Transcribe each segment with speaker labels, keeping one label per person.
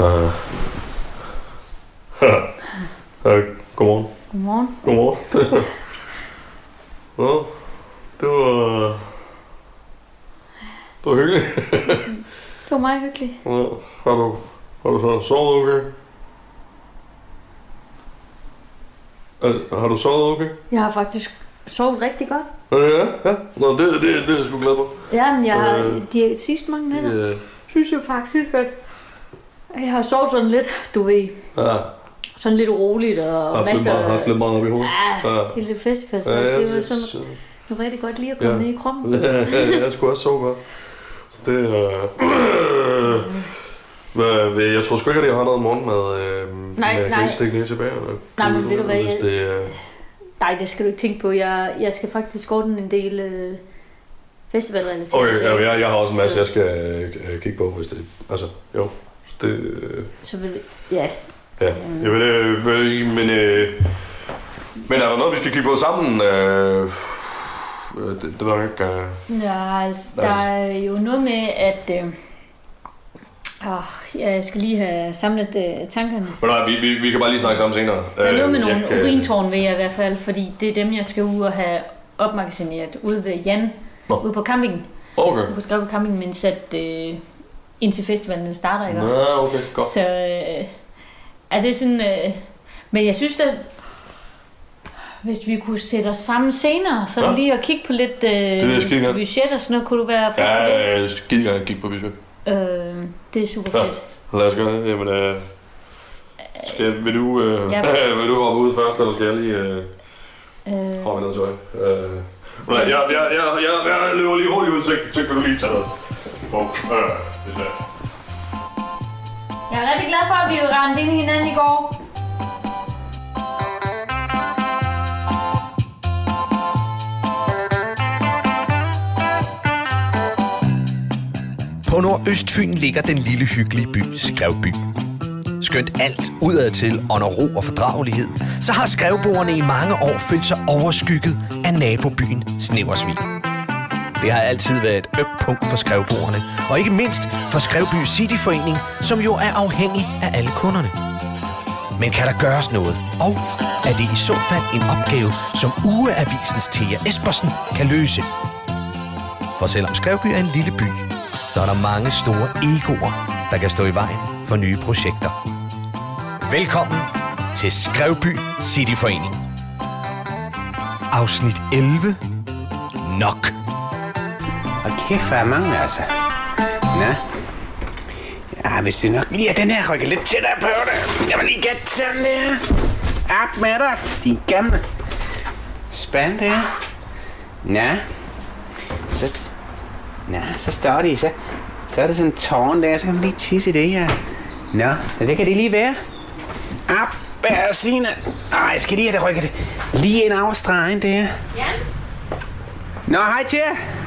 Speaker 1: Uh. uh, godmorgen.
Speaker 2: Godmorgen.
Speaker 1: Godmorgen. Nå, det var... Det var hyggeligt.
Speaker 2: Det var meget hyggeligt.
Speaker 1: Ja, har du, har du så sovet okay? Er, har du sovet okay?
Speaker 2: Jeg har faktisk sovet rigtig godt.
Speaker 1: Ja, ja. Nå, det, det, det er jeg sgu glad for.
Speaker 2: Ja, men jeg har
Speaker 1: Øh.
Speaker 2: de sidste mange nætter,
Speaker 1: Ja.
Speaker 2: synes jeg faktisk godt. Jeg har sovet sådan lidt, du ved,
Speaker 1: Ja,
Speaker 2: sådan lidt roligt og
Speaker 1: haft lidt,
Speaker 2: masser
Speaker 1: meget, haft lidt meget op i hovedet.
Speaker 2: Ja,
Speaker 1: Ja.
Speaker 2: hele festival, så
Speaker 1: Ja,
Speaker 2: det var sådan det var rigtig godt lige at komme
Speaker 1: Ja.
Speaker 2: ned i kroppen.
Speaker 1: Ja, jeg skulle også sove godt. Så det øh, hvad, jeg tror sgu ikke, at jeg har noget morgenmad. Øh,
Speaker 2: Nej,
Speaker 1: jeg
Speaker 2: nej.
Speaker 1: kan ikke stikke ned tilbage. Eller,
Speaker 2: Nej, men ved du hvad, jeg-
Speaker 1: det, øh,
Speaker 2: Nej, det skal du ikke tænke på. Jeg, jeg skal faktisk ordne en del øh, festivalrelateret.
Speaker 1: okay, ja, jeg, jeg har også en masse,
Speaker 2: Så-
Speaker 1: jeg skal øh, kigge på, hvis det... Altså, jo. Så det, øh,
Speaker 2: Så vil vi, ja,
Speaker 1: ja. Jeg ved, øh, men, øh, men er der noget, vi skal kigge på sammen? Øh, øh, det, det var ikke... Øh,
Speaker 2: Ja, altså, der er jo noget med, at... Øh, åh, jeg skal lige have samlet øh, tankerne.
Speaker 1: men nej, vi, vi, vi kan bare lige snakke sammen senere.
Speaker 2: Der er noget med nogle
Speaker 1: jeg kan-
Speaker 2: urintårn ved jeg i hvert fald, fordi det er dem, jeg skal ud og have opmagasineret ude ved Jan,
Speaker 1: Nå.
Speaker 2: ude på campingen.
Speaker 1: Okay.
Speaker 2: Ude på Skrev på campingen, mens at, øh, indtil festivalen starter, ikke?
Speaker 1: Nå, okay, godt.
Speaker 2: Så øh, er det sådan... Øh, men jeg synes, at hvis vi kunne sætte os sammen senere, så
Speaker 1: Ja.
Speaker 2: lige at kigge på lidt øh,
Speaker 1: gerne.
Speaker 2: budget og sådan noget, kunne du være frisk
Speaker 1: Ja,
Speaker 2: på det?
Speaker 1: jeg skide gerne kigge på budget.
Speaker 2: Øh, det er super
Speaker 1: Ja.
Speaker 2: fedt.
Speaker 1: Lad os gøre det. Jamen, øh, skal, vil, du, øh,
Speaker 2: Ja.
Speaker 1: vil du hoppe ud først, eller skal jeg lige øh,
Speaker 2: Øh,
Speaker 1: hoppe noget tøj? Øh, nej, jeg, jeg, jeg, jeg, jeg løber lige hurtigt ud, så, så kan du lige tage noget på. Øh, det er
Speaker 2: jeg er rigtig glad for, at vi rendte ind i hinanden i går.
Speaker 3: På Nordøstfyn ligger den lille hyggelige by Skrevby. Skønt alt udadtil under ro og fordragelighed, så har skrevboerne i mange år følt sig overskygget af nabobyen Sneversvig. Det har altid været et ømt punkt for skrevboerne, og ikke mindst for Skrevby Cityforening, som jo er afhængig af alle kunderne. Men kan der gøres noget? Og er det i så fald en opgave, som Ugeavisens Thea Espersen kan løse? For selvom Skrevby er en lille by, så er der mange store egoer, der kan stå i vejen for nye projekter. Velkommen til Skrevby Cityforening. Afsnit 11. Nok.
Speaker 4: Kæft, hvor er mange, altså. Nå. Ja, hvis det nok lige er den her rykker lidt tættere på dig. Jeg må lige gætte sådan der. Op med dig, de gamle. Spand der. Nå. Så, Nå, så står de, så, så er der sådan en tårn der, så kan man lige tisse i det her. Nå, ja, det kan det lige være. Op, sine. Ej, jeg skal lige have det rykket det lige ind over stregen der.
Speaker 2: Ja,
Speaker 4: Nå, hej til jer.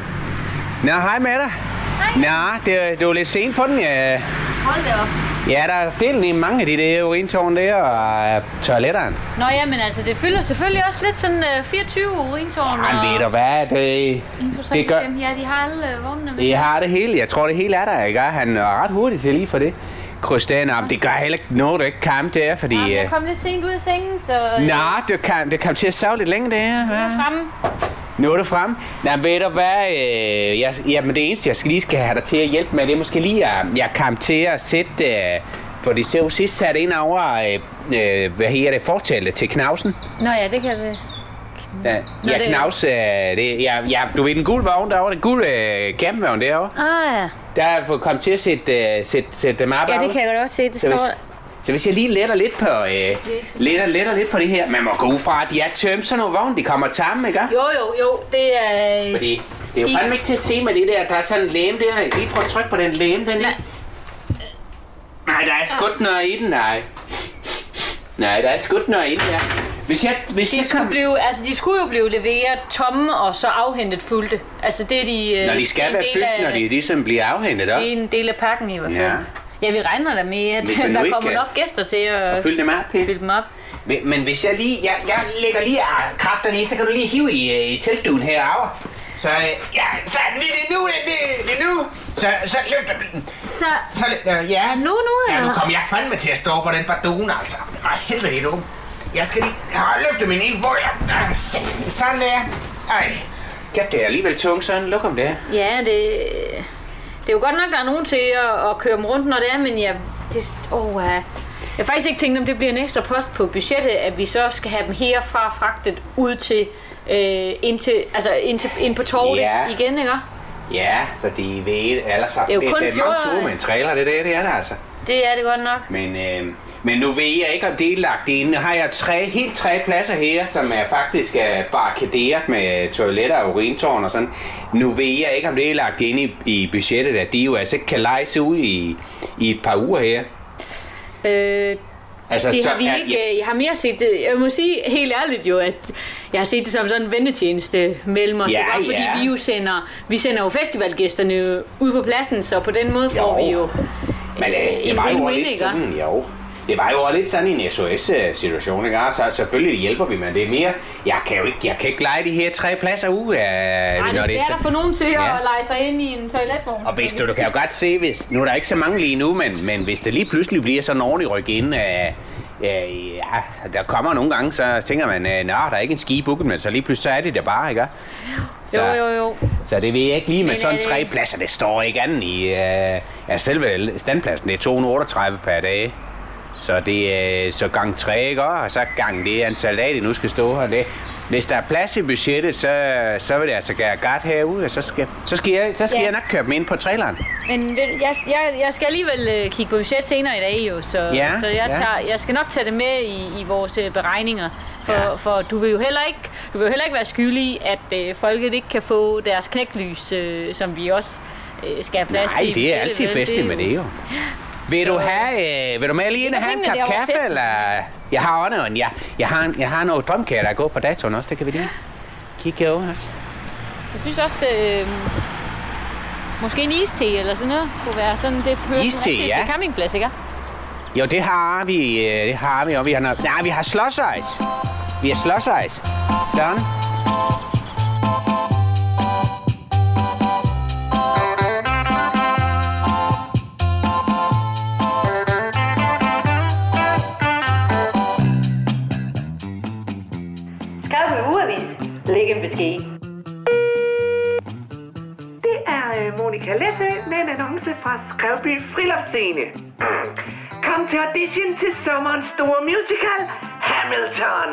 Speaker 4: Nå, hej med dig. Hej. Nå, det, det var lidt sent på den. Ja,
Speaker 2: hold det op.
Speaker 4: ja der er delen i mange af de der urintårn der og uh, toiletterne.
Speaker 2: Nå ja, men altså, det fylder selvfølgelig også lidt sådan øh, 24 urintårn.
Speaker 4: Men ved du hvad, det,
Speaker 2: 1, 2, 3,
Speaker 4: det gør...
Speaker 2: 5. Ja, de har alle øh, vognene med.
Speaker 4: Jeg har det hele. Jeg tror, det hele er der, ikke? Han er ret hurtig til lige for det. Krystaner, men det gør heller ikke noget, du ikke kan der, fordi...
Speaker 2: Jamen, jeg
Speaker 4: øh,
Speaker 2: kom lidt sent ud af sengen, så øh,
Speaker 4: Nå, det kom, det kom til at sove lidt længe der. Hvad?
Speaker 2: er fremme.
Speaker 4: Nu er du frem. Nej, ved du hvad? Øh, jeg, jamen, det eneste, jeg skal lige skal have dig til at hjælpe med, det er måske lige, at jeg kom til at sætte... Øh, for de så sidst sat ind over, øh, øh, hvad hedder det, fortalte til Knausen.
Speaker 2: Nå ja, det kan det.
Speaker 4: Ja, ja
Speaker 2: det-
Speaker 4: Knaus, øh, det, ja, ja, du ved den gule vogn derovre, den gule øh, campingvogn derovre.
Speaker 2: Ah ja.
Speaker 4: Der fået kommet til at sætte, øh, sætte, sætte dem op.
Speaker 2: Ja, det kan jeg godt også se. Det
Speaker 4: Så
Speaker 2: står...
Speaker 4: hvis, så hvis jeg lige letter lidt på, øh, letter, letter lidt på det her, man må gå ud fra, at de er tømt sådan nogle vogne, de kommer tamme, ikke?
Speaker 2: Jo, jo, jo. Det er...
Speaker 4: Fordi det er jo
Speaker 2: De-
Speaker 4: fandme ikke til at se med det der, der er sådan en læme der. Lige prøv at trykke på den læme, den
Speaker 2: Nej.
Speaker 4: Nej, der er skudt noget i den, nej. Nej, der er skudt noget i den, ja. Hvis jeg, hvis
Speaker 2: De
Speaker 4: jeg
Speaker 2: skulle,
Speaker 4: kom...
Speaker 2: blive, altså, de skulle jo blive leveret tomme og så afhentet fyldte. Altså, det er de... øh,
Speaker 4: Når de skal være fyldt,
Speaker 2: af-
Speaker 4: når de ligesom bliver afhentet op.
Speaker 2: Det er en del af pakken i hvert fald.
Speaker 4: Ja.
Speaker 2: Ja, vi regner da med, at der kommer nok gæster til at
Speaker 4: Og fylde dem op,
Speaker 2: fylde dem op.
Speaker 4: Men, men hvis jeg lige... Jeg, jeg lægger lige kræfterne i, så kan du lige hive i, øh, i teltduen herovre. Så øh, ja, så det er nu, det, det, det er nu. Så, så løfter den.
Speaker 2: Så,
Speaker 4: Så, øh, ja.
Speaker 2: nu, nu,
Speaker 4: Ja, nu kom jeg fandme til at stå på den bardun, altså. Nå, helvede, du. Jeg skal lige... Jeg har løftet min ene fod. Så- Sådan der. Ej. Kæft, det er alligevel tungt, sådan. Luk om det.
Speaker 2: Ja, det, det er jo godt nok, der er nogen til at, at køre dem rundt, når det er, men jeg, det, oh, uh, jeg har faktisk ikke tænkt, om det bliver en ekstra post på budgettet, at vi så skal have dem herfra fragtet ud til, øh, ind, til, altså ind, til, ind på torvet
Speaker 4: Ja.
Speaker 2: igen, ikke?
Speaker 4: Ja, fordi ved ellers så...
Speaker 2: Det er jo
Speaker 4: det,
Speaker 2: kun
Speaker 4: det er mange
Speaker 2: 14
Speaker 4: ture med en trailer, det, det, det er det altså.
Speaker 2: Det er det godt nok.
Speaker 4: Men, øh, men nu ved jeg ikke, om det er lagt ind. Nu har jeg tre, helt tre pladser her, som er faktisk er barrikaderet med toiletter og urintårn og sådan. Nu ved jeg ikke, om det er lagt ind i, i budgettet, at de jo altså ikke kan lejse ud i, i et par uger her.
Speaker 2: Øh,
Speaker 4: Altså,
Speaker 2: det har vi ikke, jeg har mere set det, jeg må sige helt ærligt jo, at jeg har set det som sådan en ventetjeneste mellem os,
Speaker 4: Ja?
Speaker 2: Og fordi
Speaker 4: ja.
Speaker 2: vi jo sender, vi sender jo festivalgæsterne ud på pladsen, så på den måde får
Speaker 4: Jo.
Speaker 2: vi jo
Speaker 4: Men øh, det var jo lidt sådan, jo. Det var jo også lidt sådan en SOS-situation, ikke? Så selvfølgelig hjælper vi, men det er mere... Jeg kan jo ikke, jeg kan ikke lege de her tre pladser ud. Øh,
Speaker 2: Nej, det er svært at få nogen til
Speaker 4: Ja.
Speaker 2: at lege sig ind i en toiletvogn.
Speaker 4: Og hvis du, du kan jo godt se, hvis, nu er der ikke så mange lige nu, men, men hvis det lige pludselig bliver sådan en ordentlig ryk ind, øh, øh, ja, der kommer nogle gange, så tænker man, øh, nå, der er ikke en ski booket, men så lige pludselig så er det der bare, ikke? Så,
Speaker 2: Jo, jo, jo.
Speaker 4: så det ved jeg ikke lige med
Speaker 2: Men
Speaker 4: sådan tre pladser, det står ikke andet i, øh, ja, selve standpladsen, det er 238 per dag. Så det er så gang 3, ikke? Og så gang det antal dage, det nu skal stå her. Det, hvis der er plads i budgettet, så, så vil det altså gøre godt herude, og så skal, så skal, jeg, så skal
Speaker 2: Ja.
Speaker 4: jeg nok køre dem ind på traileren.
Speaker 2: Men jeg, jeg, jeg skal alligevel øh, kigge på budget senere i dag jo, så,
Speaker 4: Ja,
Speaker 2: så jeg,
Speaker 4: ja.
Speaker 2: tager, jeg skal nok tage det med i, i vores øh, beregninger. For,
Speaker 4: Ja.
Speaker 2: for du vil jo heller ikke, du vil jo heller ikke være skyldig at øh, folket ikke kan få deres knæklys, øh, som vi også øh, skal have plads
Speaker 4: Nej,
Speaker 2: til. i
Speaker 4: det er altid festligt med det jo. Vil du have, øh, vil du med lige ind og have en kop kaffe, eller? Jeg har også noget, jeg, jeg har, en- jeg har noget drømkage, der er gået på datoen også, det kan vi lige kigge over også.
Speaker 2: Jeg synes også, øh, måske en iste eller sådan noget, kunne være sådan, det hører
Speaker 4: Iste,
Speaker 2: sådan
Speaker 4: ja.
Speaker 2: til campingplads, ikke?
Speaker 4: Jo, det har vi, øh, det har vi, og vi har noget, nej, vi har slåsejs. Vi har slåsejs. Sådan.
Speaker 5: Øh, Monika Læsø med en annonce fra Skrevby Friluftsscene. Kom til audition til sommerens store musical, Hamilton.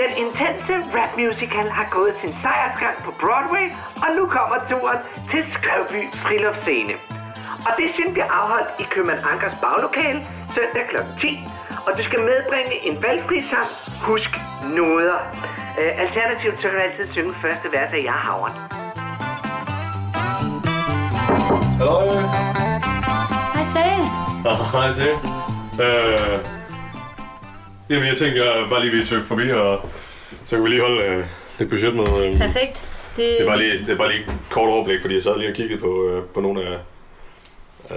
Speaker 5: Den intense rap musical har gået sin sejrsgang på Broadway, og nu kommer turen til Skrevby Friluftsscene. Audition bliver afholdt i Købmann Ankers baglokale søndag kl. 10, og du skal medbringe en valgfri sang. Husk noder. Øh, alternativt så kan du altid synge første vers af Jeg havren.
Speaker 1: Hallo.
Speaker 2: Hej Tage.
Speaker 1: Hej til. Øh, jamen, jeg tænkte, jeg bare lige ville tøffe forbi, og så kan vi lige holde øh, lidt budget med. Øh,
Speaker 2: Perfekt. Det,
Speaker 1: det, er bare lige, det er bare lige et kort overblik, fordi jeg sad lige og kiggede på, øh, på nogle af...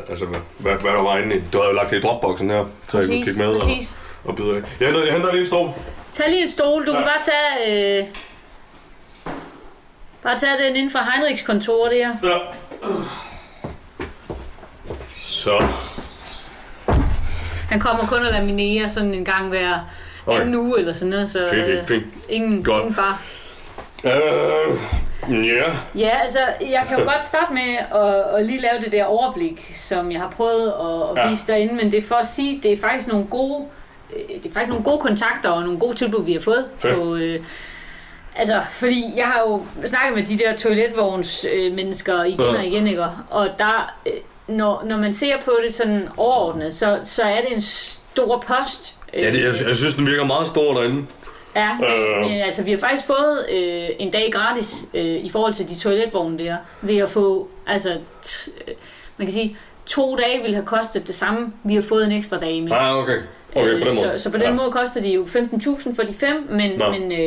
Speaker 1: Altså, hvad, hvad, der var inde i. Du havde jo lagt det i Dropboxen her, så jeg kunne
Speaker 2: Præcis,
Speaker 1: kigge med
Speaker 2: præcis.
Speaker 1: og, og byde af. Jeg henter, jeg henter lige en stol.
Speaker 2: Tag lige en stol. Du kan
Speaker 1: Ja.
Speaker 2: bare tage... Øh, bare tage den inden fra Heinrichs kontor der.
Speaker 1: Ja. Så.
Speaker 2: Han kommer kun og laminerer sådan en gang hver
Speaker 1: Okay.
Speaker 2: anden uge eller sådan noget, så
Speaker 1: Fint, fint,
Speaker 2: øh,
Speaker 1: fint.
Speaker 2: ingen,
Speaker 1: Godt.
Speaker 2: ingen far.
Speaker 1: Øh, ja.
Speaker 2: Ja, altså, jeg kan jo godt starte med at, at lige lave det der overblik, som jeg har prøvet at, at
Speaker 1: Ja.
Speaker 2: vise derinde, men det er for at sige, det er faktisk nogle gode, øh, det er faktisk nogle gode kontakter og nogle gode tilbud, vi har fået
Speaker 1: Fedt.
Speaker 2: på, øh, Altså, fordi jeg har jo snakket med de der toiletvogns øh, mennesker igen
Speaker 1: Ja.
Speaker 2: og igen, ikke? Og der, øh, når, når man ser på det sådan overordnet, så, så er det en stor post.
Speaker 1: Ja, det, jeg, jeg synes, den virker meget stor derinde.
Speaker 2: Ja, men,
Speaker 1: Øh.
Speaker 2: men altså, vi har faktisk fået øh, en dag gratis øh, i forhold til de toiletvogne der, ved at få, altså, t- øh, man kan sige, to dage ville have kostet det samme, vi har fået en ekstra dag med.
Speaker 1: Ah, okay. Okay, på den måde.
Speaker 2: Så, så på den
Speaker 1: ja.
Speaker 2: måde koster de jo 15.000 for de fem, men,
Speaker 1: Nå.
Speaker 2: men øh,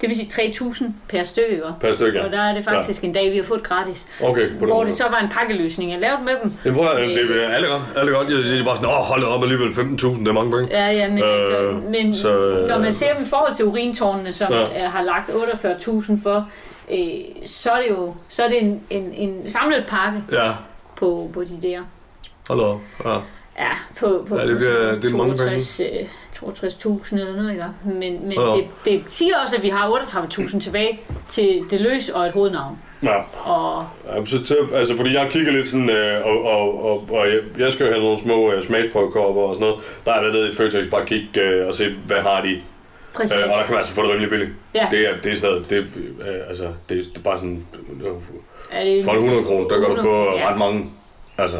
Speaker 2: det vil sige 3.000 per stykke.
Speaker 1: Per stykke, ja.
Speaker 2: Og der er det faktisk ja. en dag, vi har fået gratis.
Speaker 1: Okay, på den
Speaker 2: Hvor
Speaker 1: måde.
Speaker 2: det så var en pakkeløsning, jeg lavede med dem.
Speaker 1: Det prøver jeg, det er alle godt, alle godt. Jeg siger bare sådan, åh, hold op alligevel 15.000, det er mange penge.
Speaker 2: Ja, ja, men, øh, altså,
Speaker 1: Øh,
Speaker 2: men
Speaker 1: så, øh,
Speaker 2: når man ser dem i forhold til urintårnene, som
Speaker 1: Ja.
Speaker 2: ja. har lagt 48.000 for, øh, så er det jo så er det en, en, en samlet pakke
Speaker 1: Ja,
Speaker 2: på, på de der.
Speaker 1: Hold op. Ja.
Speaker 2: Ja, på, på
Speaker 1: Ja, det bliver- det er mange
Speaker 2: 62, øh, 62.000 eller noget, ikke? Men, men
Speaker 1: op.
Speaker 2: det, det siger også, at vi har 38.000 tilbage til det løs og et hovednavn.
Speaker 1: ja.
Speaker 2: Og
Speaker 1: Ja, så til, altså, fordi jeg kigger lidt sådan, øh, og, og, og, og jeg, jeg skal jo have nogle små øh, smagsprøvekopper og sådan noget. Der er jeg nede i Føtex, bare kigge øh, og se, hvad har de.
Speaker 2: præcis.
Speaker 1: Øh, og der kan man altså få det rimelig billigt.
Speaker 2: Ja.
Speaker 1: Det er, det er sådan noget, det, øh, altså, det, er, det er bare sådan, øh,
Speaker 2: er det,
Speaker 1: for en 100 kroner, der kan du få
Speaker 2: ja.
Speaker 1: ret mange. Altså,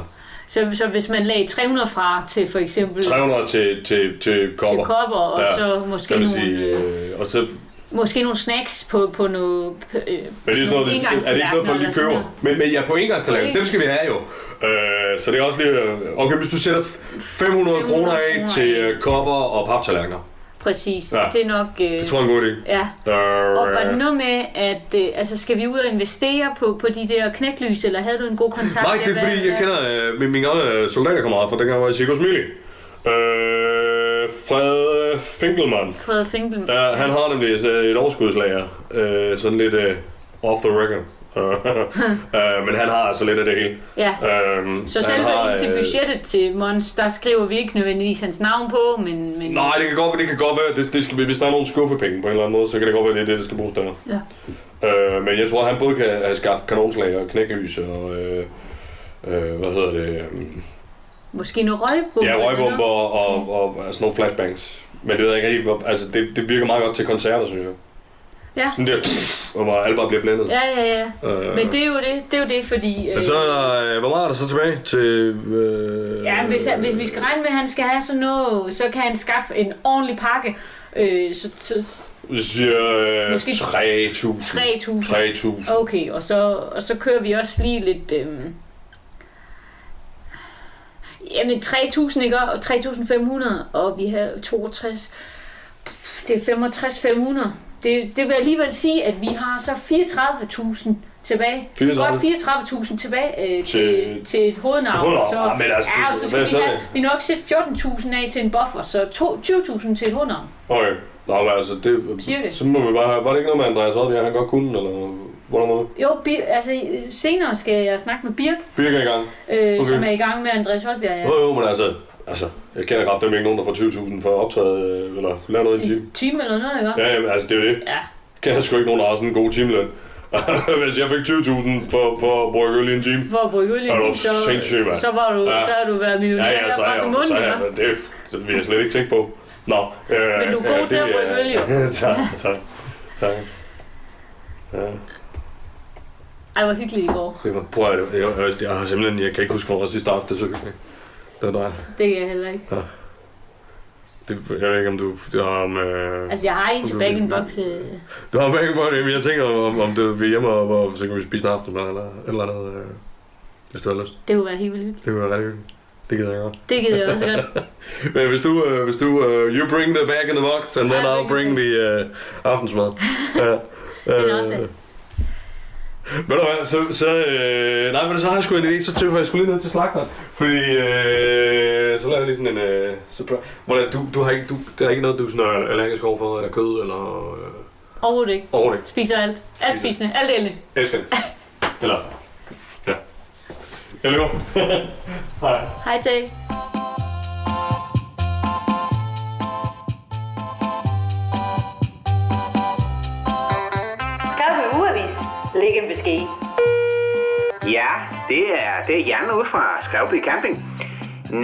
Speaker 2: så, så hvis man lagde 300 fra til for eksempel
Speaker 1: 300 til, til, til kopper.
Speaker 2: til kopper, og
Speaker 1: Ja,
Speaker 2: så måske nogle,
Speaker 1: sige.
Speaker 2: øh,
Speaker 1: Øh, og så,
Speaker 2: måske nogle snacks på, på noget... Øh,
Speaker 1: men det er sådan noget, er det ikke noget, folk de køber? Men, men ja, på engangstallerken, dem skal vi have jo. Øh, så det er også lige, okay, hvis du sætter 500 kroner af
Speaker 2: kroner
Speaker 1: til øh, kopper og paptallerkener.
Speaker 2: Præcis,
Speaker 1: Ja.
Speaker 2: det er nok... Øh,
Speaker 1: Det tror jeg er en god idé.
Speaker 2: Ja,
Speaker 1: Øh,
Speaker 2: og var det noget med, at øh, altså, skal vi ud og investere på, på de der knæklys, eller havde du en god kontakt?
Speaker 1: Nej, det er fordi, jeg kender øh, min, min gamle soldaterkammerat fra dengang jeg var i Sigurds Mili. Øh, Fred Finkelmann.
Speaker 2: Fred Finkel.
Speaker 1: Ja, han har nemlig et, et overskudslager. Øh, sådan lidt øh, off the record. øh, men han har altså lidt af det hele.
Speaker 2: Ja.
Speaker 1: Øh,
Speaker 2: Så
Speaker 1: han
Speaker 2: selve
Speaker 1: har,
Speaker 2: til
Speaker 1: øh,
Speaker 2: budgettet til Mons, der skriver vi ikke nødvendigvis hans navn på, men... men
Speaker 1: Nej, det kan godt, det kan godt være, det, det skal, hvis der er nogle skuffepenge på en eller anden måde, så kan det godt være, det er det, der skal bruges der.
Speaker 2: Ja.
Speaker 1: Øh, men jeg tror, han både kan have skaffet kanonslag og knæklys og, øh, øh, hvad hedder det, øh,
Speaker 2: Måske noget røgbomber.
Speaker 1: ja, røgbomber
Speaker 2: noget.
Speaker 1: og, og, og sådan nogle flashbangs. Men det ved jeg ikke hvor, altså det, det virker meget godt til koncerter, synes jeg.
Speaker 2: Ja.
Speaker 1: Sådan der, hvor alle bare bliver blændet.
Speaker 2: Ja, ja, ja.
Speaker 1: Øh,
Speaker 2: Men det er jo det, det, er jo det fordi...
Speaker 1: men så, er der, hvor meget er der så tilbage til... Øh,
Speaker 2: Ja, hvis, hvis vi skal regne med, at han skal have sådan noget, så kan han skaffe en ordentlig pakke. Øh, så, så
Speaker 1: siger øh,
Speaker 2: Måske
Speaker 1: 3.000.
Speaker 2: 3.000.
Speaker 1: 3.000.
Speaker 2: Okay, og så, og så kører vi også lige lidt... Øhm, jamen 3.000, ikke? Og 3.500, og vi har 62... Det er 65.500. Det, det vil alligevel sige, at vi har så 34.000 tilbage.
Speaker 1: 34?
Speaker 2: Godt 34.000 tilbage øh, til,
Speaker 1: Til-
Speaker 2: et hovednavn.
Speaker 1: Hovednavn?
Speaker 2: Så,
Speaker 1: Ah, men altså,
Speaker 2: ja, så skal vi have, vi nok sætte 14.000 af til en buffer, så to- 20.000 til et hovednavn.
Speaker 1: Okay. Nå, men altså, det,
Speaker 2: Cirka.
Speaker 1: så må vi bare have, var det ikke noget med Andreas Oddbjerg, han godt kunne, eller hvordan var det?
Speaker 2: Jo, Bir, altså senere skal jeg snakke med Birk,
Speaker 1: Birke er i gang.
Speaker 2: øh, Okay. som er i gang med Andreas Holbjerg. Ja.
Speaker 1: Jo, jo, men altså, altså, jeg kender kraft dem ikke nogen, der får 20.000 for at optræde, øh, eller lave noget i en time.
Speaker 2: En time eller noget, ikke?
Speaker 1: Ja, jamen, altså, det er jo det.
Speaker 2: Ja.
Speaker 1: Jeg kender sgu ikke nogen, der har sådan en god timeløn. Hvis jeg fik 20.000 for, for at bruge øl i en time.
Speaker 2: For at bruge øl i en time, så, så, var du,
Speaker 1: Ja.
Speaker 2: så har du været millionær
Speaker 1: Ja, ja, så er
Speaker 2: herfra
Speaker 1: jeg,
Speaker 2: til
Speaker 1: jo- så
Speaker 2: munden,
Speaker 1: er jeg, det, det vil jeg slet ikke tænke på. Nå. Øh,
Speaker 2: Men du er god til at bruge øl, jo.
Speaker 1: tak, tak, tak. Ja.
Speaker 2: Ej, hvor hyggeligt i går.
Speaker 1: Det var, prøv at, jeg, jeg, jeg, har simpelthen, jeg kan ikke huske, hvornår sidste aften, det så hyggeligt. Det var dig.
Speaker 2: Det kan jeg heller ikke.
Speaker 1: Det, jeg ved ikke, om du, du har om... Øh,
Speaker 2: Altså, jeg har en til in box. Øh,
Speaker 1: du har begge på det, men jeg tænker, om, om det er hjemme, og hvor, så kan vi spise en aftenmad eller et eller andet, øh, hvis du har lyst.
Speaker 2: det kunne være helt vildt hyggeligt.
Speaker 1: Det kunne være rigtig hyggeligt. Det gider jeg godt.
Speaker 2: Det gider jeg også godt.
Speaker 1: Men hvis du, øh, hvis du, uh, you bring the back in the box, and then
Speaker 2: Ja,
Speaker 1: I'll bring the uh, aftensmad. ja.
Speaker 2: er en aftale.
Speaker 1: Ved du hvad, så, så, øh, nej, men så har jeg sgu en idé, så tøffer jeg skulle lige ned til slagteren. Fordi, øh, så laver jeg lige sådan en, øh, prøv, hvordan, du, du har ikke, du, der er ikke noget, du sådan er allergisk overfor, eller kød, eller øh,
Speaker 2: Overhovedet ikke.
Speaker 1: overhovedet ikke.
Speaker 2: Spiser alt. Alt spisende. Alt delende.
Speaker 1: Elsker det. Eller, ja. Jeg lever. Hej.
Speaker 2: Hej til.
Speaker 4: Det er, det er Jan ude fra Skrevby Camping.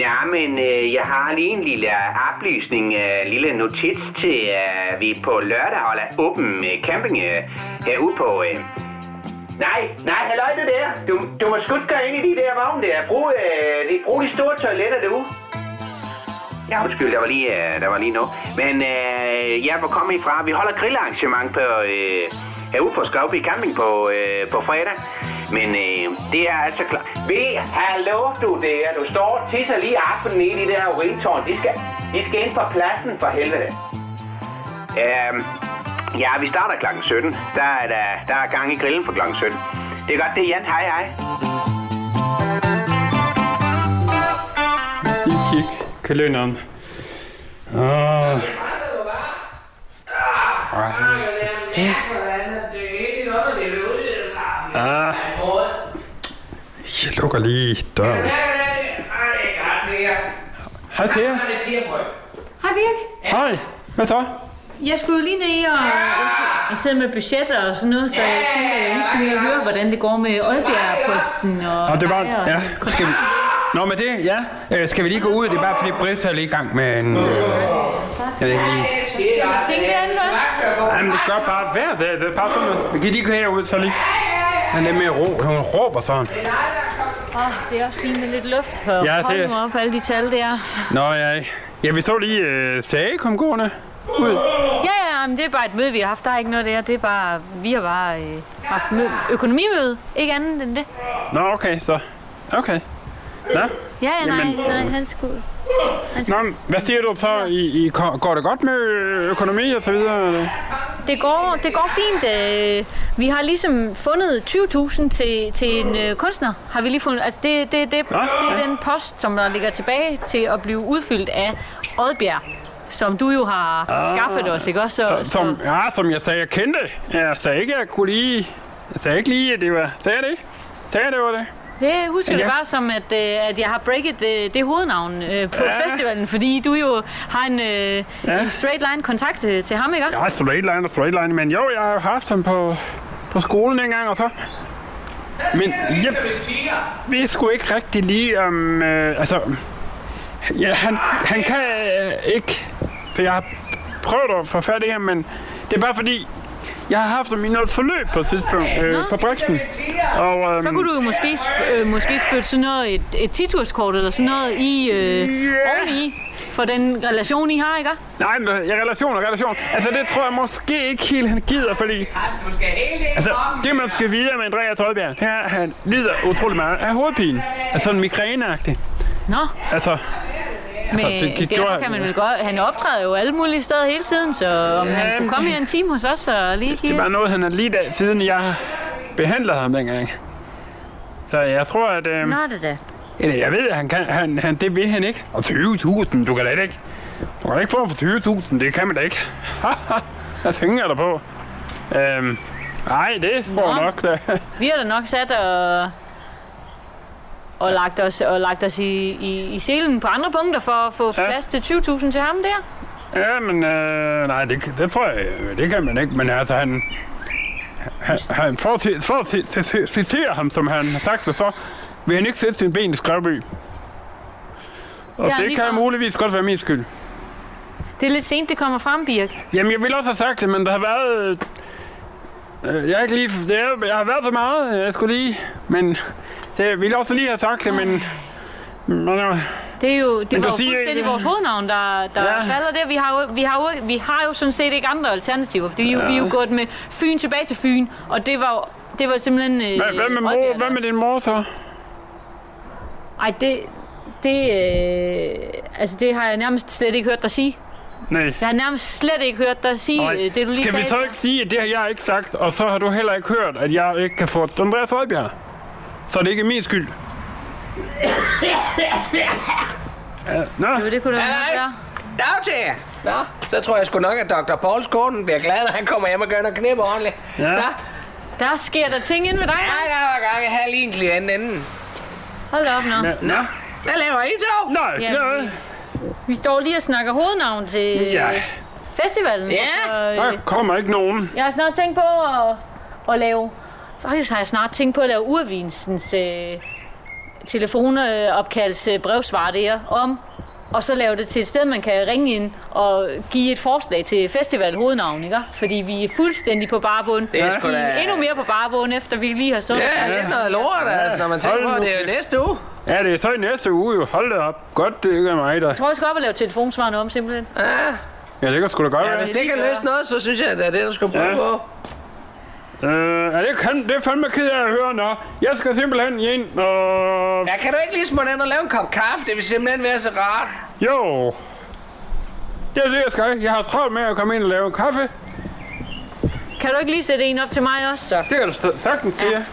Speaker 4: Ja, men øh, jeg har lige en lille oplysning, øh, lille notits til, at øh, vi på lørdag holder åben øh, camping øh, herude på... Øh... Nej, nej, halløj det der. Du, du må sgu ikke gå ind i de der vogne der. Brug, øh, de, brug de store toiletter derude. Ja, undskyld, der var lige, øh, der var lige noget. Men øh, ja, hvor kommer I fra? Vi holder grillarrangement på, øh, herude på Skovby Camping på, øh, på fredag. Men øh, det er altså klart. Ved, hallo du der. Du står og tisser lige aftenen i det der urintårn. De skal, de skal ind på pladsen for helvede. Øhm, ja, vi starter klokken 17. Der er, der, der er gang i grillen for klokken 17. Det er godt, det er Jan. Hej, hej.
Speaker 6: Lige kig kalenderen. Ah. Ah. jeg lukker lige døren. Hej Thea.
Speaker 2: Hej Birk.
Speaker 6: Hej. Hvad så?
Speaker 2: Jeg skulle lige ned og jeg sidder med budgetter og sådan noget, så jeg tænker, at jeg lige skulle og høre, hvordan det går med Oddbjerg-posten og,
Speaker 6: Og det var, ja, skal vi... Nå, med det, ja. Øh, skal vi lige gå ud? Det er bare fordi Britt er lige i gang med en... Øh, jeg ved ikke lige...
Speaker 2: Tænk det andet, hva'?
Speaker 6: Jamen, det gør bare hver dag. Det er bare sådan noget. Vi kan lige gå herud, så lige... Han er mere ro. Hun råber sådan.
Speaker 2: Åh, det er også fint med lidt luft for
Speaker 6: Ja, det-
Speaker 2: op alle de tal der.
Speaker 6: Nå, ja. Ja, vi så lige øh, Sage kom gående ud.
Speaker 2: Ja, ja, men det er bare et møde, vi har haft. Der er ikke noget der. Det er bare, vi har bare øh, haft møde, økonomimøde. Ikke andet end det.
Speaker 6: Nå, okay, så... Okay. Nå,
Speaker 2: Ja, ja, nej,
Speaker 6: Jamen.
Speaker 2: nej, han skulle... Han
Speaker 6: Nå
Speaker 2: skulle
Speaker 6: men hvad siger du så? I, I, går det godt med økonomi og så videre?
Speaker 2: Det går, det går fint. Øh, Vi har ligesom fundet 20.000 til, til en øh, kunstner. Har vi lige fundet. Altså det, det, det,
Speaker 6: Nå,
Speaker 2: det er
Speaker 6: ja.
Speaker 2: den post, som der ligger tilbage til at blive udfyldt af Oddbjerg. Som du jo har skaffet os, ikke også? Så,
Speaker 6: Så, som, ja, som jeg sagde, jeg kendte. Jeg sagde ikke, jeg kunne lige... Jeg sagde ikke lige, at det var... Sagde jeg det? Sagde jeg, det var det?
Speaker 2: Det husker
Speaker 6: Ja.
Speaker 2: jeg bare som, at, øh, at jeg har breaket øh, det hovednavn øh, på
Speaker 6: Ja.
Speaker 2: festivalen, fordi du jo har en,
Speaker 6: Ja.
Speaker 2: en straight line kontakt til, til ham, ikke?
Speaker 6: Ja, straight line og straight line. Men jo, jeg har jo haft ham på, på skolen en gang, og så... Men jeg ved sgu ikke rigtig lige om... Øh, altså... Ja, han, han kan øh, ikke... For jeg har prøvet at få fat i ham, men det er bare fordi... Jeg har haft i noget forløb på et tidspunkt øh,
Speaker 2: Nå.
Speaker 6: på Brixen. Og, øhm,
Speaker 2: Så kunne du jo måske, sp- øh, måske spytte sådan noget, et, et titurskort eller sådan noget i øh,
Speaker 6: Ja.
Speaker 2: oveni for den relation, I har, ikke?
Speaker 6: Nej, men ja, relation og relation. Altså, det tror jeg måske ikke helt, han gider, fordi... Altså, det man skal vide med Andreas Højbjerg, det er, at han lider utrolig meget af hovedpine. Altså sådan migræneagtig.
Speaker 2: Nå,
Speaker 6: Altså,
Speaker 2: men
Speaker 6: det- det
Speaker 2: det,
Speaker 6: gjorde
Speaker 2: derfor
Speaker 6: han,
Speaker 2: kan man vel godt... Han optræder jo alle mulige steder hele tiden, så om han
Speaker 6: Ja,
Speaker 2: kunne komme her en time hos os og lige
Speaker 6: det
Speaker 2: give...
Speaker 6: er bare noget, han har lidt af, siden jeg behandlede ham dengang. Så jeg tror, at... Øh,
Speaker 2: Nå, det da.
Speaker 6: eller jeg ved, at han kan, han, han, det vil han ikke. Og 20.000, du kan da ikke... Du kan da ikke få for 20.000, det kan man da ikke. Hvad tænker der på? Øhm, nej, det tror jeg
Speaker 2: Nå.
Speaker 6: nok. Da.
Speaker 2: Vi har da nok sat og, og lagt os, og lagt os i, i, i selen på andre punkter for at få
Speaker 6: Ja.
Speaker 2: plads til 20.000 til ham der.
Speaker 6: Ja, men øh, nej, det, det tror jeg, det kan man ikke. Men altså, han, han, han for, at for at citere ham, som han har sagt det, så vil han ikke sætte sin ben i Skrevby. Og
Speaker 2: Ja,
Speaker 6: det kan
Speaker 2: fra.
Speaker 6: muligvis godt være min skyld.
Speaker 2: Det er lidt sent, det kommer frem, Birk.
Speaker 6: Jamen, jeg ville også have sagt det, men der har været... Øh, jeg, har ikke lige, det er, jeg har været så meget, jeg skulle lige... Men det, jeg ville også lige have sagt det, men... men
Speaker 2: Det er jo, det
Speaker 6: Men
Speaker 2: var jo fuldstændig
Speaker 6: ikke-
Speaker 2: vores hovednavn, der, der
Speaker 6: Ja.
Speaker 2: falder der. Vi har, jo, vi, har jo, vi har jo sådan set ikke andre alternativer, fordi ja. vi er jo gået med Fyn tilbage til Fyn, og det var, jo- det var simpelthen... Øh,
Speaker 6: hvad, hvad, med mor, hvad med din mor så?
Speaker 2: Ej, det... Det, øh, altså det har jeg nærmest slet ikke hørt dig sige.
Speaker 6: Nej.
Speaker 2: Jeg har nærmest slet ikke hørt dig sige
Speaker 6: Nej.
Speaker 2: øh, det, du lige
Speaker 6: Skal
Speaker 2: sagde.
Speaker 6: vi så ikke sige, at det har jeg ikke sagt, og så har du heller ikke hørt, at jeg ikke kan få Andreas Højbjerg? Så er det ikke min skyld. Ja, Nå,
Speaker 2: Jo, det kunne du
Speaker 7: Nej,
Speaker 2: nok
Speaker 7: nej.
Speaker 2: gøre.
Speaker 7: Dag til jer. Nå, så tror jeg sgu nok, at Dr. Pauls kone bliver glad, når han kommer hjem og gør noget knip ordentligt.
Speaker 6: Ja.
Speaker 7: Så,
Speaker 2: Der sker der ting ind ved dig.
Speaker 7: ja, der var gang, jeg havde lige en klient inden.
Speaker 2: Hold da op, nå.
Speaker 6: ja,
Speaker 7: Nå, hvad laver I to?
Speaker 6: nej,
Speaker 2: Ja,
Speaker 6: det er
Speaker 2: vi, vi står lige og snakker hovednavn til
Speaker 6: Ja.
Speaker 2: festivalen.
Speaker 7: Ja.
Speaker 2: Og,
Speaker 6: Der
Speaker 2: øh,
Speaker 6: kommer ikke nogen.
Speaker 2: jeg har snart tænkt på at, at lave... Faktisk har jeg snart tænkt på at lave Urvinsens øh, telefonopkalds øh, brevsvar der om, og så lave det til et sted, man kan ringe ind og give et forslag til festival hovednavn, ikke? Fordi vi er fuldstændig på barbund.
Speaker 7: Det er sgu da-
Speaker 2: Endnu mere på barbund, efter vi lige har stået.
Speaker 7: Ja, lidt noget lort, altså, når man tænker på, det er jo næste uge.
Speaker 6: Ja, det er så i næste uge jo. Hold det op. Godt, det ikke er mig, der.
Speaker 2: Jeg tror, jeg skal op og lave telefonsvarene om, simpelthen.
Speaker 7: Ja,
Speaker 6: Ja, det kan sgu da godt
Speaker 7: ja
Speaker 6: være.
Speaker 7: hvis det kan løse noget, så synes jeg, at det er det, du skal prøve
Speaker 6: Ja.
Speaker 7: på.
Speaker 6: Øh, ja, det, kan, det er fandme ked af at høre, nå. Jeg skal simpelthen ind og...
Speaker 7: Ja, kan du ikke lige smutte ind og lave en kop kaffe? Det vil simpelthen være så rart.
Speaker 6: Jo. Det er det, jeg skal. Jeg har travlt med at komme ind og lave kaffe.
Speaker 2: Kan du ikke lige sætte en op til mig også, så?
Speaker 6: Det kan du sagtens sige. Ja.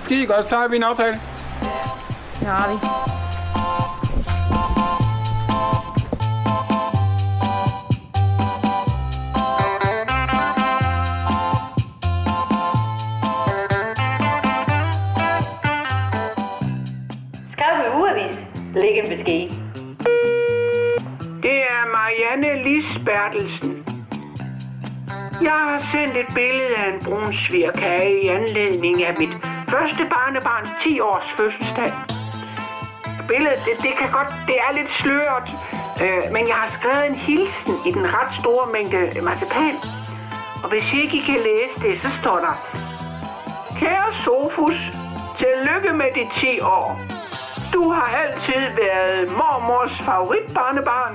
Speaker 6: Skide godt, så har vi en aftale.
Speaker 2: Det har vi.
Speaker 5: En besked. Det er Marianne Lis Bertelsen. Jeg har sendt et billede af en brun svirkage i anledning af mit første barnebarns 10 års fødselsdag. Billedet, det, det kan godt, det er lidt sløret, øh, men jeg har skrevet en hilsen i den ret store mængde marcipan. Og hvis I ikke kan læse det, så står der, Kære Sofus, tillykke med de 10 år. Du har altid været mormors favoritbarnebarn,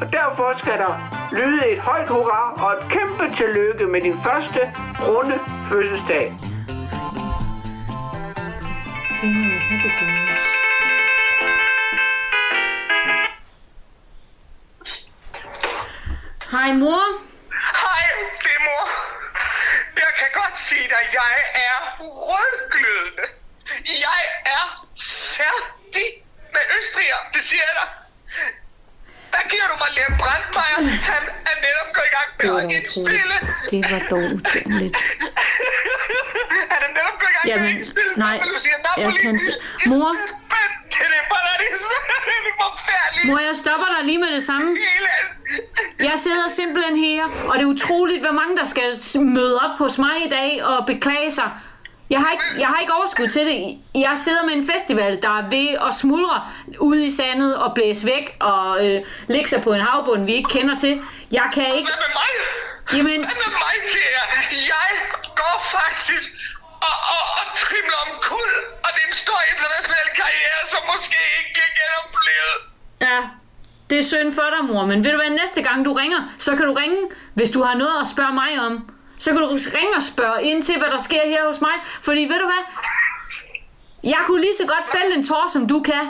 Speaker 5: og derfor skal der lyde et højt hurra og et kæmpe tillykke med din første runde fødselsdag.
Speaker 2: Hej mor.
Speaker 8: Hej, det er mor. Jeg kan godt sige dig, jeg er rødglødende. Jeg er færdig med Østrig, det siger jeg dig. Hvad giver du mig, Liam Brandmeier? Han er netop gået i gang med at indspille.
Speaker 2: Det var dog utroligt.
Speaker 8: Han er netop gået i gang med
Speaker 2: Jamen,
Speaker 8: at indspille
Speaker 2: nej,
Speaker 8: sammen med Lucia
Speaker 2: jeg
Speaker 8: Napoli.
Speaker 2: kan se- Mor?
Speaker 8: Er er er.
Speaker 2: Mor, jeg stopper dig lige med det samme. Jeg sidder simpelthen her, og det er utroligt, hvor mange der skal møde op hos mig i dag og beklage sig. Jeg har, ikke, jeg har ikke overskud til det. Jeg sidder med en festival, der er ved at smuldre ude i sandet og blæse væk og øh, lægge sig på en havbund, vi ikke kender til. Jeg kan ikke...
Speaker 8: Hvad med mig?
Speaker 2: Jamen,
Speaker 8: Hvad med mig, siger jeg? Går faktisk og, og, og trimler om kul, og det er en stor international karriere, som måske ikke bliver genoplevet.
Speaker 2: ja, det er synd for dig, mor, men ved du hvad, næste gang du ringer, så kan du ringe, hvis du har noget at spørge mig om. Så kan du ringe og spørge ind til, hvad der sker her hos mig. Fordi ved du hvad, jeg kunne lige så godt fælde en tår, som du kan.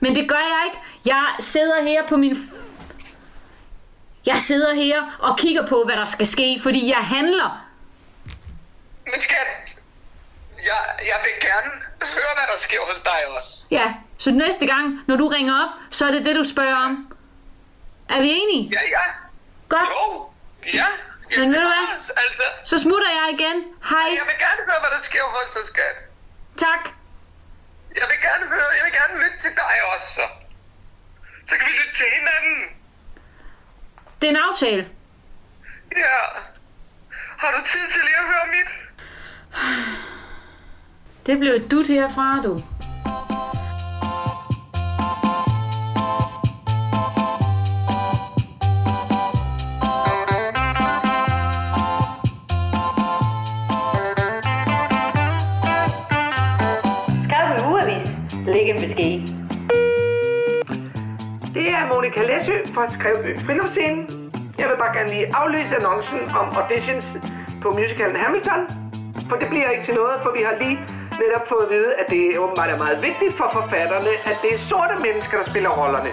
Speaker 2: Men det gør jeg ikke. Jeg sidder her på min... Jeg sidder her og kigger på, hvad der skal ske, fordi jeg handler.
Speaker 8: Men skat, jeg, jeg vil gerne høre, hvad der sker hos dig også.
Speaker 2: Ja, så næste gang, når du ringer op, så er det det, du spørger om. Er vi enige?
Speaker 8: Ja, ja.
Speaker 2: Godt.
Speaker 8: Jo, ja.
Speaker 2: Men ved du hvad?
Speaker 8: Altså,
Speaker 2: Så smutter jeg igen. Hej.
Speaker 8: jeg vil gerne høre, hvad der sker hos dig, skat.
Speaker 2: Tak.
Speaker 8: Jeg vil gerne høre, jeg vil gerne lytte til dig også, så. Så kan vi lytte til hinanden.
Speaker 2: Det er en aftale.
Speaker 8: Ja. Har du tid til lige at høre mit?
Speaker 2: Det blev et dut herfra, du.
Speaker 5: Fra Skrevby Friluftsscenen. Jeg vil bare gerne lige aflyse annoncen om auditions på musicalen Hamilton. For det bliver ikke til noget, for vi har lige netop fået at vide, at det åbenbart er meget vigtigt for forfatterne, at det er sorte mennesker, der spiller rollerne.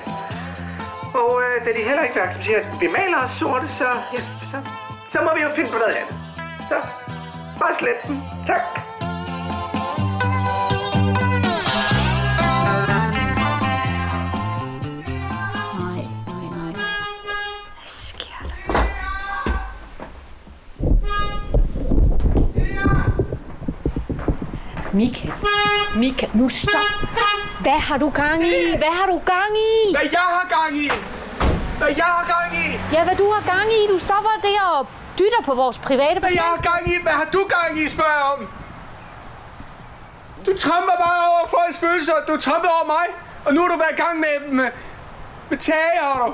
Speaker 5: Og øh, da de heller ikke vil acceptere, at vi maler os sorte, så, ja, så, så må vi jo finde på noget andet. Så bare slet den. Tak.
Speaker 2: Mika, Mika, nu stop. Hvad har du gang i? Hvad har du gang i?
Speaker 9: Hvad jeg har gang i! Hvad jeg har gang i!
Speaker 2: Ja, hvad du har gang i? Du stopper der og dytter på vores private
Speaker 9: Hvad jeg har gang i! Hvad har du gang i, spørger jeg om? Du tramper bare over folks følelser. Du tramper over mig. Og nu har du været i gang med, med, med tage, har du.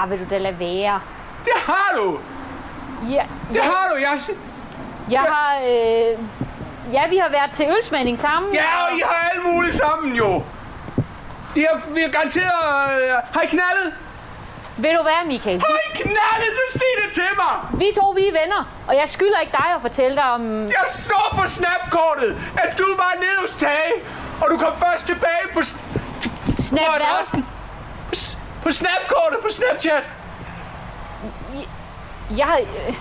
Speaker 2: Ah, vil du da lade være?
Speaker 9: Det har du.
Speaker 2: Ja,
Speaker 9: Det
Speaker 2: ja,
Speaker 9: har du. Jeg,
Speaker 2: jeg har... Øh, ja, vi har været til ølsmænding sammen.
Speaker 9: ja, og I har alt muligt sammen, jo. I har, vi har garanteret... Øh, har I knaldet?
Speaker 2: Ved du hvad, Michael?
Speaker 9: Har I knaldet? Så sig det til mig.
Speaker 2: Vi to, vi er venner, og jeg skylder ikke dig at fortælle dig om...
Speaker 9: Jeg så på snapkortet, at du var nede hos Tage. Og du kom først tilbage på,
Speaker 2: Snap
Speaker 9: på
Speaker 2: hvad?
Speaker 9: På, på snapkortet på Snapchat.
Speaker 2: Jeg, øh,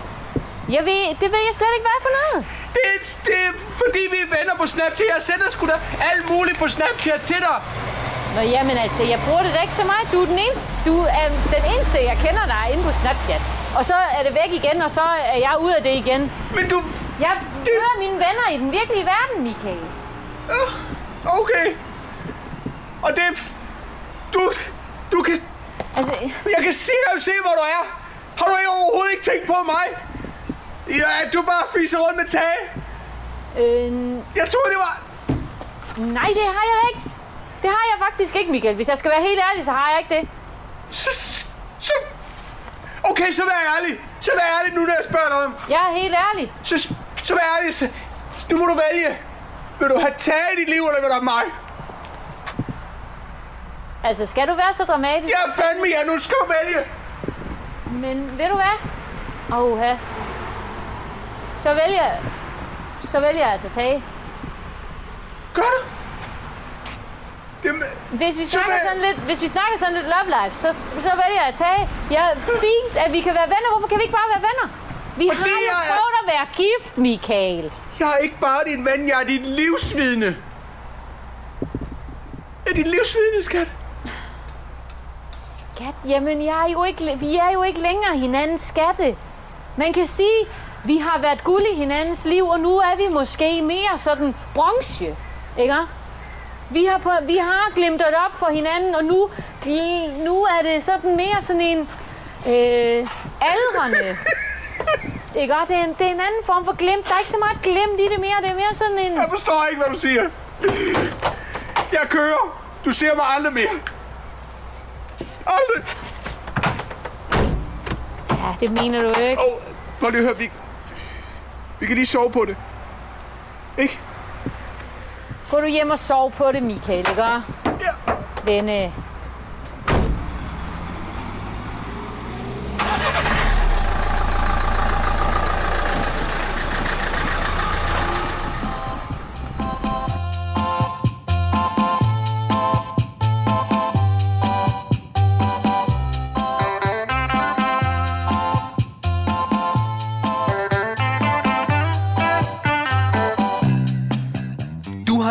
Speaker 2: jeg ved, det ved jeg slet ikke, hvad er for noget.
Speaker 9: Det, er- det er fordi vi er venner på Snapchat. Jeg sender sgu da alt muligt på Snapchat til dig.
Speaker 2: Nå, jamen altså, jeg bruger det da ikke så meget. Du er den eneste, du er den eneste jeg kender, der er inde på Snapchat. Og så er det væk igen, og så er jeg ude af det igen.
Speaker 9: Men du...
Speaker 2: Jeg møder mine venner i den virkelige verden, Michael.
Speaker 9: Okay. Og det er... Jeg kan sikkert se, hvor du er. Har du ikke overhovedet ikke tænkt på mig? Ja, du bare fiser rundt med tage.
Speaker 2: Øh,
Speaker 9: Jeg troede, det var...
Speaker 2: nej, det har jeg ikke. Det har jeg faktisk ikke, Michael. Hvis jeg skal være helt ærlig, så har jeg ikke det.
Speaker 9: Så, så... Okay, så vær ærlig. Så vær ærlig nu, når jeg spørger dig om.
Speaker 2: Jeg er helt ærlig.
Speaker 9: Så, så vær ærlig. Så, nu må du vælge. Vil du have tage i dit liv, eller vil du have mig?
Speaker 2: Altså, skal du være så dramatisk?
Speaker 9: Ja, fandme ja, nu skal du vælge.
Speaker 2: Men ved du hvad? Åh, ja. Så vælger jeg... Så vælger jeg altså tage.
Speaker 9: Gør du? Det,
Speaker 2: Hvis vi snakker sådan lidt, hvis vi snakker sådan lidt love life, så, så vælger jeg at tage. Ja, fint, at vi kan være venner. Hvorfor kan vi ikke bare være venner? Vi
Speaker 9: Fordi
Speaker 2: har jo
Speaker 9: er-
Speaker 2: prøvet at være gift, Michael.
Speaker 9: jeg er ikke bare din ven, jeg er dit livsvidne. Jeg er dit livsvidne, skat.
Speaker 2: Skat, jamen jeg er jo ikke, vi er jo ikke længere hinandens skatte. Man kan sige, vi har været guld i hinandens liv, og nu er vi måske mere sådan bronze. Ikke? Vi har, på, vi har glimtet op for hinanden, og nu, nu er det sådan mere sådan en øh, aldrende. Ikke? Det er, en, det er en anden form for glimt. Der er ikke så meget glimt i det mere. Det er mere sådan en...
Speaker 9: Jeg forstår ikke, hvad du siger. Jeg kører. Du ser mig aldrig mere. Aldrig.
Speaker 2: Ja, det mener du ikke.
Speaker 9: Åh, oh, prøv lige at høre. Vi, vi kan lige sove på det. Ikke?
Speaker 2: Gå du hjem og sov på det, Michael, ikke?
Speaker 9: Ja.
Speaker 2: Venne.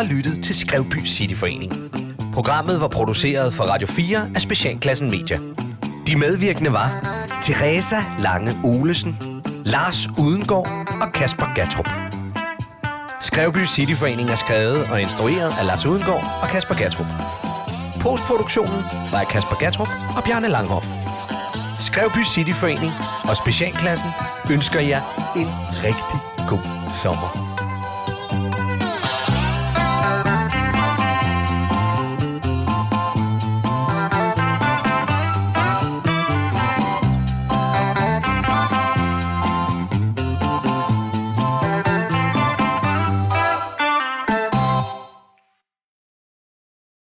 Speaker 3: Har lyttet til Skrevby Cityforening. Programmet var produceret for Radio 4 af Specialklassen Media. De medvirkende var Teresa Lange Olesen, Lars Udengård og Kasper Gatrup. Skrevby Cityforening er skrevet og instrueret af Lars Udengård og Kasper Gatrup. Postproduktionen var af Kasper Gatrup og Bjarne Langhoff. Skrevby Cityforening og Specialklassen ønsker jer en rigtig god sommer.